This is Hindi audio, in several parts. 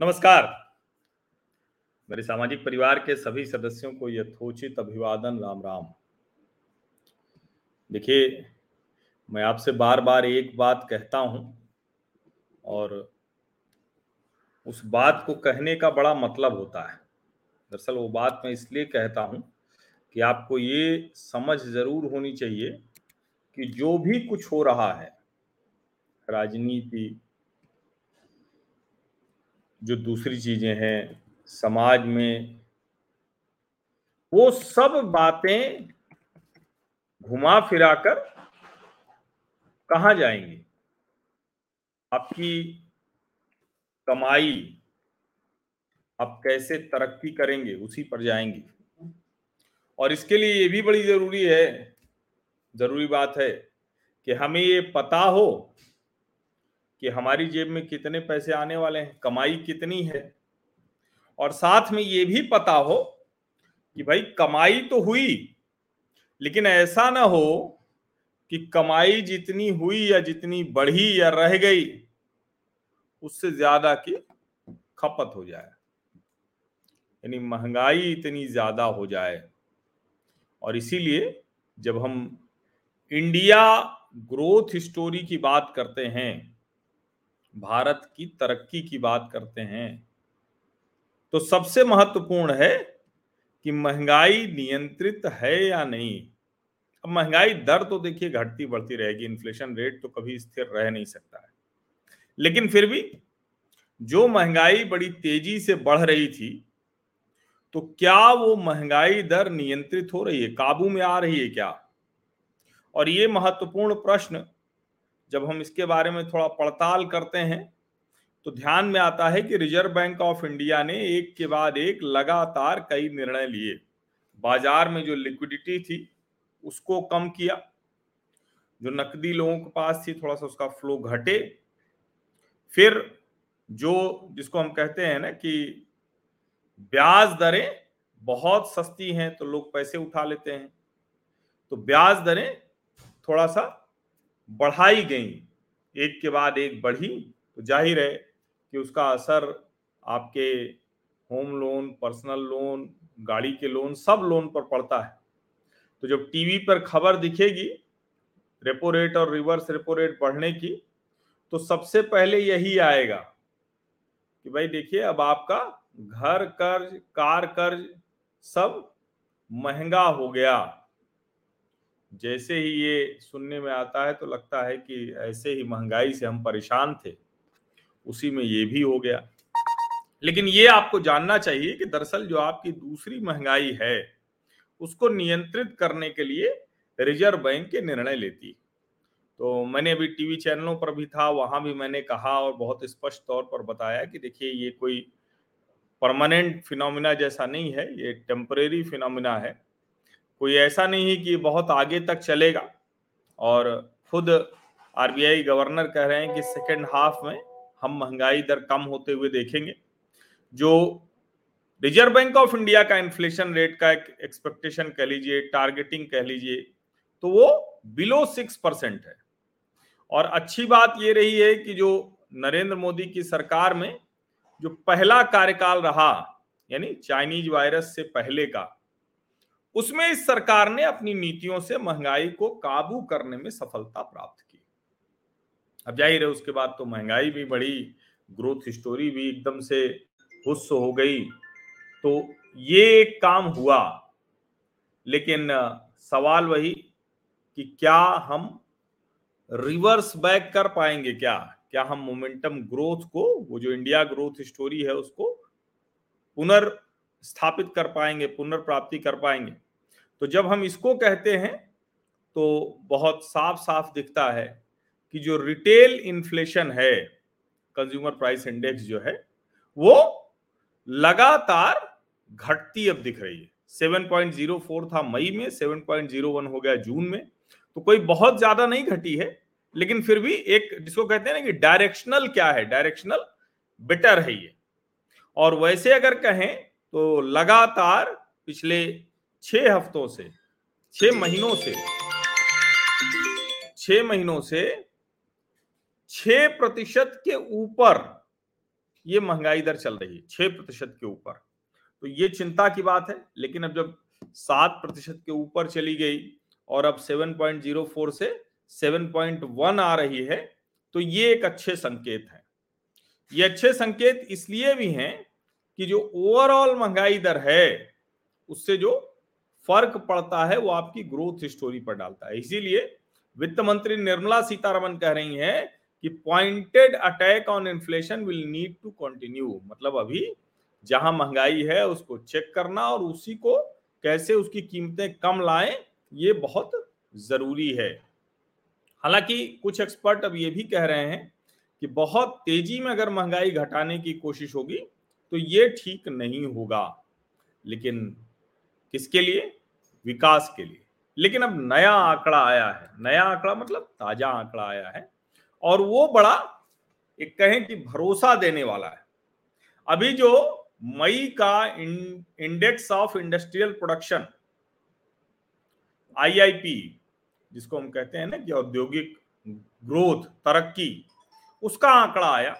नमस्कार। मेरे सामाजिक परिवार के सभी सदस्यों को यथोचित अभिवादन, राम राम। देखिए, मैं आपसे बार बार एक बात कहता हूँ और उस बात को कहने का बड़ा मतलब होता है। दरअसल वो बात मैं इसलिए कहता हूँ कि आपको ये समझ ज़रूर होनी चाहिए कि जो भी कुछ हो रहा है, राजनीति जो दूसरी चीज़ें हैं, समाज में, वो सब बातें घुमा फिराकर कहा जाएँगे? आपकी कमाई आप कैसे तरक्की करेंगे, उसी पर जाएँगी। और इसके लिए ये भी बड़ी ज़रूरी है, ज़रूरी बात है कि हमें ये पता हो कि हमारी जेब में कितने पैसे आने वाले हैं, कमाई कितनी है? और साथ में ये भी पता हो कि भाई कमाई तो हुई, लेकिन ऐसा ना हो कि कमाई जितनी हुई या जितनी बढ़ी या रह गई, उससे ज़्यादा की खपत हो जाए। यानी महँगाई इतनी ज़्यादा हो जाए। और इसीलिए जब हम इंडिया ग्रोथ स्टोरी की बात करते हैं भारत की तरक्की की बात करते हैं तो सबसे महत्वपूर्ण है कि महँगाई नियंत्रित है या नहीं। अब महँगाई दर तो देखिए घटती बढ़ती रहेगी इन्फ्लेशन रेट तो कभी स्थिर रह नहीं सकता है। लेकिन फिर भी जो महँगाई बड़ी तेज़ी से बढ़ रही थी तो क्या वो महँगाई दर नियंत्रित हो रही है? काबू में आ रही है क्या? और ये महत्वपूर्ण प्रश्न जब हम इसके बारे में थोड़ा पड़ताल करते हैं तो ध्यान में आता है कि रिज़र्व बैंक ऑफ़ इंडिया ने एक के बाद एक लगातार कई निर्णय लिए। बाज़ार में जो लिक्विडिटी थी, उसको कम किया। जो नकदी लोगों के पास थी, थोड़ा सा उसका फ्लो घटे। फिर जो, जिसको हम कहते हैं ना कि ब्याज दरें बहुत सस्ती हैं तो लोग पैसे उठा लेते हैं। तो ब्याज दरें थोड़ा सा बढ़ाई गई। एक के बाद एक बढ़ी तो ज़ाहिर है कि उसका असर आपके होम लोन, पर्सनल लोन, गाड़ी के लोन, सब लोन पर पड़ता है। तो जब टीवी पर खबर दिखेगी रेपो रेट और रिवर्स रेपो रेट बढ़ने की तो सबसे पहले यही आएगा कि भाई देखिए, अब आपका घर, कर्ज, कार, कर्ज सब महँगा हो गया। जैसे ही ये सुनने में आता है तो लगता है कि ऐसे ही महँगाई से हम परेशान थे। उसी में ये भी हो गया। लेकिन ये आपको जानना चाहिए कि दरअसल जो आपकी दूसरी महँगाई है, उसको नियंत्रित करने के लिए रिज़र्व बैंक के निर्णय लेती। तो मैंने अभी टीवी चैनलों पर भी था, वहाँ भी मैंने कहा और बहुत स्पष्ट तौर पर बताया कि देखिए, ये कोई परमानेंट फिनोमिना जैसा नहीं है, ये टेम्परेरी फिनोमिना है। कोई ऐसा नहीं है कि बहुत आगे तक चलेगा। और खुद आरबीआई गवर्नर कह रहे हैं कि सेकेंड हाफ़ में हम महँगाई दर कम होते हुए देखेंगे, जो रिज़र्व बैंक ऑफ़ इंडिया का इन्फ्लेशन रेट का एक एक्सपेक्टेशन कह लीजिए टारगेटिंग कह लीजिए तो वो बिलो सिक्स परसेंट है। और अच्छी बात ये रही है कि जो नरेंद्र मोदी की सरकार में जो पहला कार्यकाल रहा, यानी चाइनीज़ वायरस से पहले का उसमें इस सरकार ने अपनी नीतियों से महँगाई को काबू करने में सफलता प्राप्त की। अब ज़ाहिर है, उसके बाद तो महँगाई भी बढ़ी ग्रोथ स्टोरी भी एकदम से हुस्स हो गई। तो ये एक काम हुआ, लेकिन सवाल वही कि क्या हम रिवर्स बैक कर पाएँगे क्या? क्या हम मोमेंटम ग्रोथ को, वो जो इंडिया ग्रोथ स्टोरी है, उसको पुनर्स्थापित कर पाएँगे, पुनर्प्राप्ति कर पाएँगे? तो जब हम इसको कहते हैं तो बहुत साफ़ साफ़ दिखता है कि जो रिटेल इन्फ्लेशन है कंज्यूमर प्राइस इंडेक्स जो है, वो लगातार घटती अब दिख रही है। 7.04 था मई में 7.01 हो गया जून में तो कोई बहुत ज़्यादा नहीं घटी है, लेकिन फिर भी एक जिसको कहते हैं ना कि डायरेक्शनल क्या है? डायरेक्शनल बेटर है ये। और वैसे अगर कहें तो लगातार पिछले छह हफ्तों से, छह महीनों से, छह महीनों से छ प्रतिशत के ऊपर ये महँगाई दर चल रही है, छह प्रतिशत के ऊपर। तो ये चिंता की बात है, लेकिन अब जब सात प्रतिशत के ऊपर चली गई और अब 7.04 से 7.1 आ रही है तो ये एक अच्छे संकेत है। ये अच्छे संकेत इसलिए भी हैं कि जो ओवरऑल महँगाई दर है, उससे जो फ़र्क पड़ता है, वो आपकी ग्रोथ स्टोरी पर डालता है। इसीलिए वित्त मंत्री निर्मला सीतारमन कह रही हैं कि pointed attack on inflation will need to continue मतलब अभी जहाँ महँगाई है, उसको चेक करना और उसी को कैसे उसकी कीमतें कम लाएँ, ये बहुत ज़रूरी है। हालाँकि कुछ एक्सपर्ट अब ये भी कह रहे हैं कि बहुत तेज़ी में अगर महँगाई घटाने की कोशिश होगी तो ये ठीक नहीं होगा। लेकिन किसके लिए? विकास के लिए। लेकिन अब नया आंकड़ा आया है। नया आंकड़ा मतलब ताज़ा आंकड़ा आया है और वो बड़ा एक कहें कि भरोसा देने वाला है। अभी जो मई का index of industrial production, IIP, जिसको हम कहते हैं ना कि औद्योगिक ग्रोथ, तरक्की, उसका आंकड़ा आया।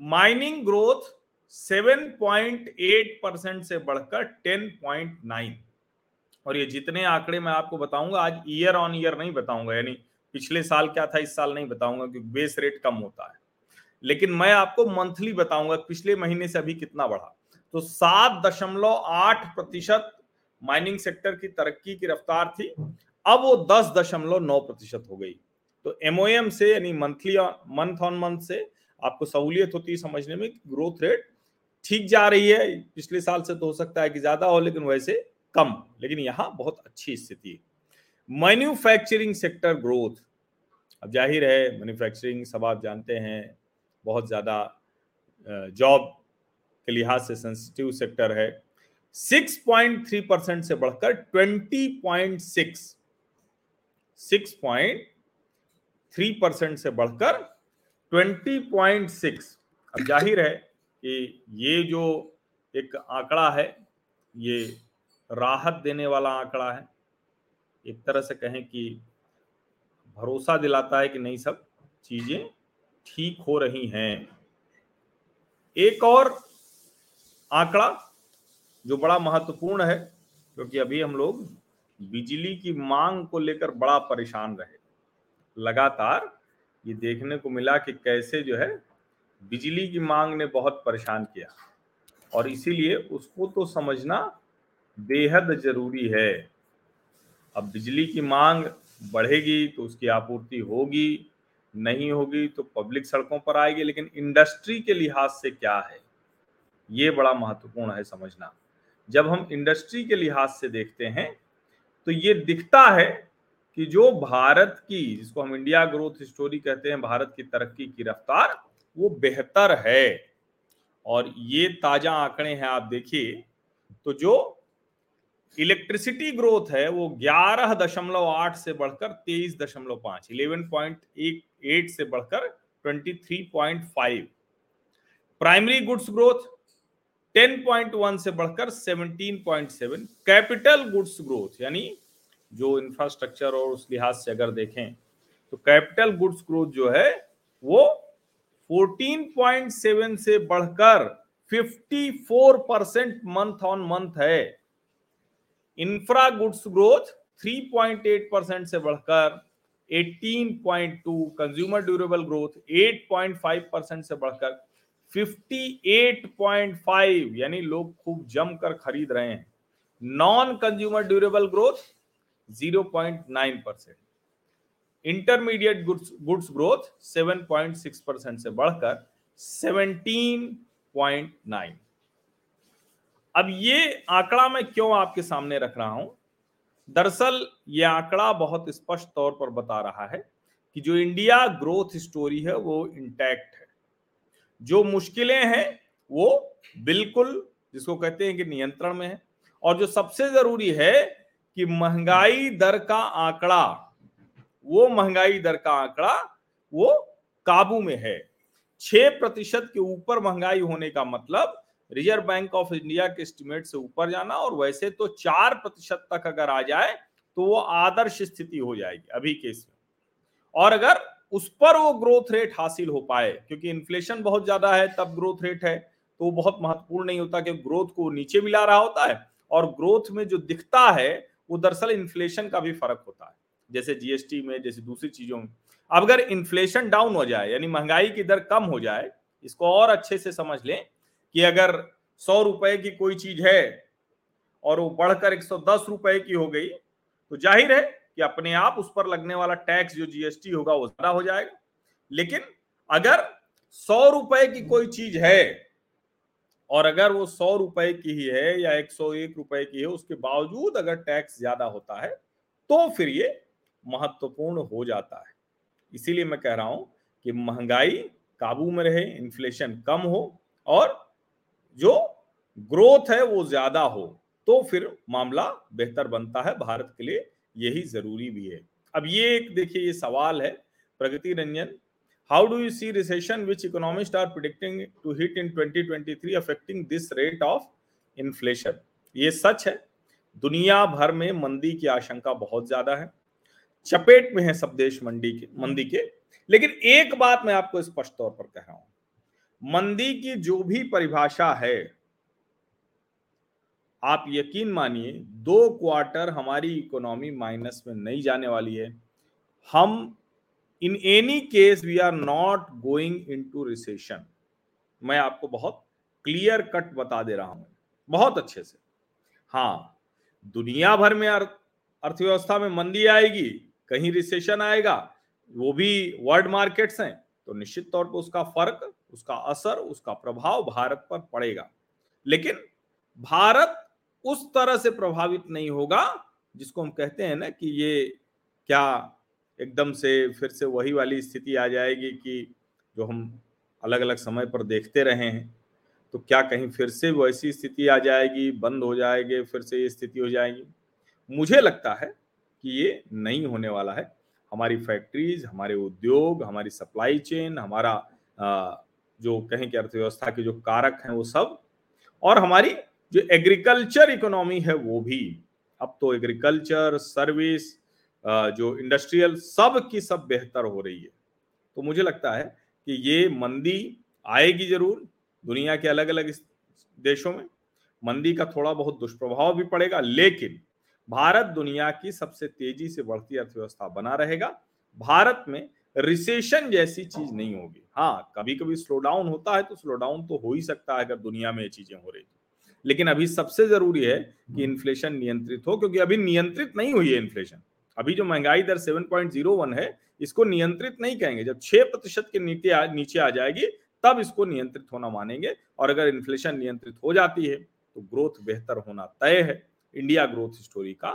माइनिंग ग्रोथ 7.8 परसेंट से बढ़कर 10.9 और ये जितने आंकड़े मैं आपको बताऊँगा, आज ईयर ऑन ईयर नहीं बताऊँगा, यानी पिछले साल क्या था, इस साल नहीं बताऊँगा क्योंकि बेस रेट कम होता है। लेकिन मैं आपको मंथली बताऊँगा, पिछले महीने से अभी कितना बढ़ा। तो सात दशमलव आठ प्रतिशत माइनिंग सेक्टर की तरक्की की रफ्तार थी, अब वो दस दशमलव नौ प्रतिशत हो गई। तो एमओएम से, यानी मंथली मंथ ऑन मंथ से आपको सहूलियत होती है समझने में ग्रोथ रेट ठीक जा रही है। पिछले साल से तो हो सकता है कि ज़्यादा हो, लेकिन वैसे कम, लेकिन यहाँ बहुत अच्छी स्थिति है। Manufacturing sector growth. अब ज़ाहिर है, मैन्युफैक्चरिंग सब आप जानते हैं, बहुत ज़्यादा जॉब के लिहाज से सेंसिटिव सेक्टर है। 6.3 परसेंट से बढ़कर 20.6 6.3 परसेंट से बढ़कर 20.6 अब ज़ाहिर है कि ये जो एक आंकड़ा है, ये राहत देने वाला आंकड़ा है। एक तरह से कहें कि भरोसा दिलाता है कि नहीं, सब चीज़ें ठीक हो रही हैं। एक और आंकड़ा जो बड़ा महत्वपूर्ण है, क्योंकि अभी हम लोग बिजली की मांग को लेकर बड़ा परेशान रहे। लगातार ये देखने को मिला कि कैसे जो है बिजली की मांग ने बहुत परेशान किया। और इसीलिए उसको तो समझना बेहद ज़रूरी है। अब बिजली की मांग बढ़ेगी तो उसकी आपूर्ति होगी, नहीं होगी तो पब्लिक सड़कों पर आएगी, लेकिन इंडस्ट्री के लिहाज से क्या है? ये बड़ा महत्वपूर्ण है समझना। जब हम इंडस्ट्री के लिहाज से देखते हैं तो ये दिखता है कि जो भारत की, जिसको हम इंडिया ग्रोथ स्टोरी कहते हैं, भारत की तरक्की की रफ्तार, वो बेहतर है। और ये ताज़ा आंकड़े हैं, आप देखिए। तो जो इलेक्ट्रिसिटी ग्रोथ है वो ग्यारह दशमलव आठ से बढ़कर तेईस दशमलव पाँच, इलेवन पॉइंट एट से बढ़कर twenty three point five. Primary goods growth 10.1 से बढ़कर 17.7 कैपिटल गुड्स ग्रोथ, यानी जो इंफ्रास्ट्रक्चर और उस लिहाज से अगर देखें तो कैपिटल गुड्स ग्रोथ जो है वो 14.7 से बढ़कर 54 परसेंट मंथ ऑन मंथ है। इंफ्रा गुड्स ग्रोथ 3.8 परसेंट से बढ़कर 18.2 कंज्यूमर ड्यूरेबल ग्रोथ 8.5 परसेंट से बढ़कर 58.5 यानी लोग खूब जमकर खरीद रहे हैं। Non consumer durable growth 0.9 percent intermediate goods goods growth 7.6 percent से बढ़कर 17.9 अब ये आंकड़ा मैं क्यों आपके सामने रख रहा हूँ? दरअसल ये आंकड़ा बहुत स्पष्ट तौर पर बता रहा है कि जो इंडिया ग्रोथ स्टोरी है वो इंटैक्ट है। जो मुश्किलें हैं वो बिल्कुल जिसको कहते हैं कि नियंत्रण में है और जो सबसे ज़रूरी है कि महँगाई दर का आंकड़ा, वो महँगाई दर का आंकड़ा वो काबू में है। छह प्रतिशत के ऊपर महँगाई होने का मतलब रिज़र्व बैंक ऑफ़ इंडिया के एस्टिमेट से ऊपर जाना और वैसे तो चार प्रतिशत तक अगर आ जाए तो वो आदर्श स्थिति हो जाएगी अभी के इसमें और अगर उस पर वो ग्रोथ रेट हासिल हो पाए, क्योंकि इन्फ्लेशन बहुत ज़्यादा है, तब ग्रोथ रेट है तो बहुत महत्वपूर्ण नहीं होता कि ग्रोथ को नीचे भी ला रहा होता है, और ग्रोथ में जो दिखता है, वो दरअसल इन्फ्लेशन का भी फ़र्क होता है। जैसे जीएसटी में, जैसे दूसरी चीज़ों में। अब अगर इन्फ्लेशन डाउन हो जाए, यानी महँगाई की दर कम हो जाए, इसको और अच्छे से समझ लें कि अगर सौ रुपए की कोई चीज़ है और वो बढ़कर एक सौ दस रुपए की हो गई तो ज़ाहिर है कि अपने आप उस पर लगने वाला टैक्स, जो जीएसटी होगा, वो ज़्यादा हो जाएगा। लेकिन अगर सौ रुपए की कोई चीज़ है और अगर वो सौ रुपए की ही है या एक सौ एक रुपए की है, उसके बावजूद अगर टैक्स ज़्यादा होता है तो फिर ये महत्वपूर्ण हो जाता है। इसीलिए मैं कह रहा हूँ कि महँगाई काबू में रहे, इन्फ्लेशन कम हो और जो ग्रोथ है वो ज़्यादा हो तो फिर मामला बेहतर बनता है। भारत के लिए यही ज़रूरी भी है। अब ये एक देखिए, ये सवाल है Pragati Ranjan. How do you see recession which economist are predicting to hit in 2023 affecting this rate of inflation ये सच है, दुनिया भर में मंदी की आशंका बहुत ज़्यादा है। चपेट में है सब देश मंडी के, मंदी के। लेकिन एक बात मैं आपको स्पष्ट तौर पर कह रहा हूँ मंदी की जो भी परिभाषा है, आप यकीन मानिए, दो क्वार्टर हमारी इकोनॉमी माइनस में नहीं जाने वाली है। हम in any case we are not going into recession मैं आपको बहुत क्लियर कट बता दे रहा हूँ, बहुत अच्छे से। हाँ दुनिया भर में अर्थव्यवस्था में मंदी आएगी, कहीं रिसेशन आएगा, वो भी वर्ल्ड मार्केट्स हैं तो निश्चित तौर पर उसका फ़र्क उसका असर, उसका प्रभाव भारत पर पड़ेगा। लेकिन भारत उस तरह से प्रभावित नहीं होगा, जिसको हम कहते हैं ना कि ये क्या एकदम से फिर से वही वाली स्थिति आ जाएगी कि जो हम अलग अलग समय पर देखते रहे हैं तो क्या कहीं फिर से वैसी स्थिति आ जाएगी, बंद हो जाएगी, फिर से ये स्थिति हो जाएगी? मुझे लगता है कि ये नहीं होने वाला है। हमारी फैक्ट्रीज, हमारे उद्योग, हमारी सप्लाई चेन, हमारा जो कहें कि अर्थव्यवस्था के जो कारक हैं वो सब, और हमारी जो एग्रीकल्चर इकोनॉमी है वो भी। अब तो एग्रीकल्चर सर्विस जो इंडस्ट्रियल सब की सब बेहतर हो रही है। तो मुझे लगता है कि ये मंदी आएगी ज़रूर दुनिया के अलग अलग देशों में। मंदी का थोड़ा बहुत दुष्प्रभाव भी पड़ेगा, लेकिन भारत दुनिया की सबसे तेज़ी से बढ़ती अर्थव्यवस्था बना रहेगा। भारत में रिसेशन जैसी चीज़ नहीं होगी। हाँ कभी कभी स्लो डाउन होता है तो स्लो डाउन तो हो ही सकता है अगर दुनिया में ये चीज़ें हो रही लेकिन अभी सबसे ज़रूरी है कि इन्फ्लेशन नियंत्रित हो क्योंकि अभी नियंत्रित नहीं हुई है इन्फ्लेशन अभी जो महँगाई दर 7.01 है इसको नियंत्रित नहीं कहेंगे। जब छह प्रतिशत के नीचे आ, नीचे आ जाएगी तब इसको नियंत्रित होना मानेंगे। और अगर इन्फ्लेशन नियंत्रित हो जाती है तो ग्रोथ बेहतर होना तय है। इंडिया ग्रोथ स्टोरी का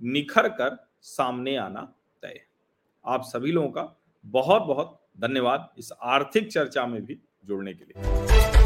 निखर कर सामने आना तय है। आप सभी लोगों का बहुत बहुत धन्यवाद इस आर्थिक चर्चा में भी जुड़ने के लिए।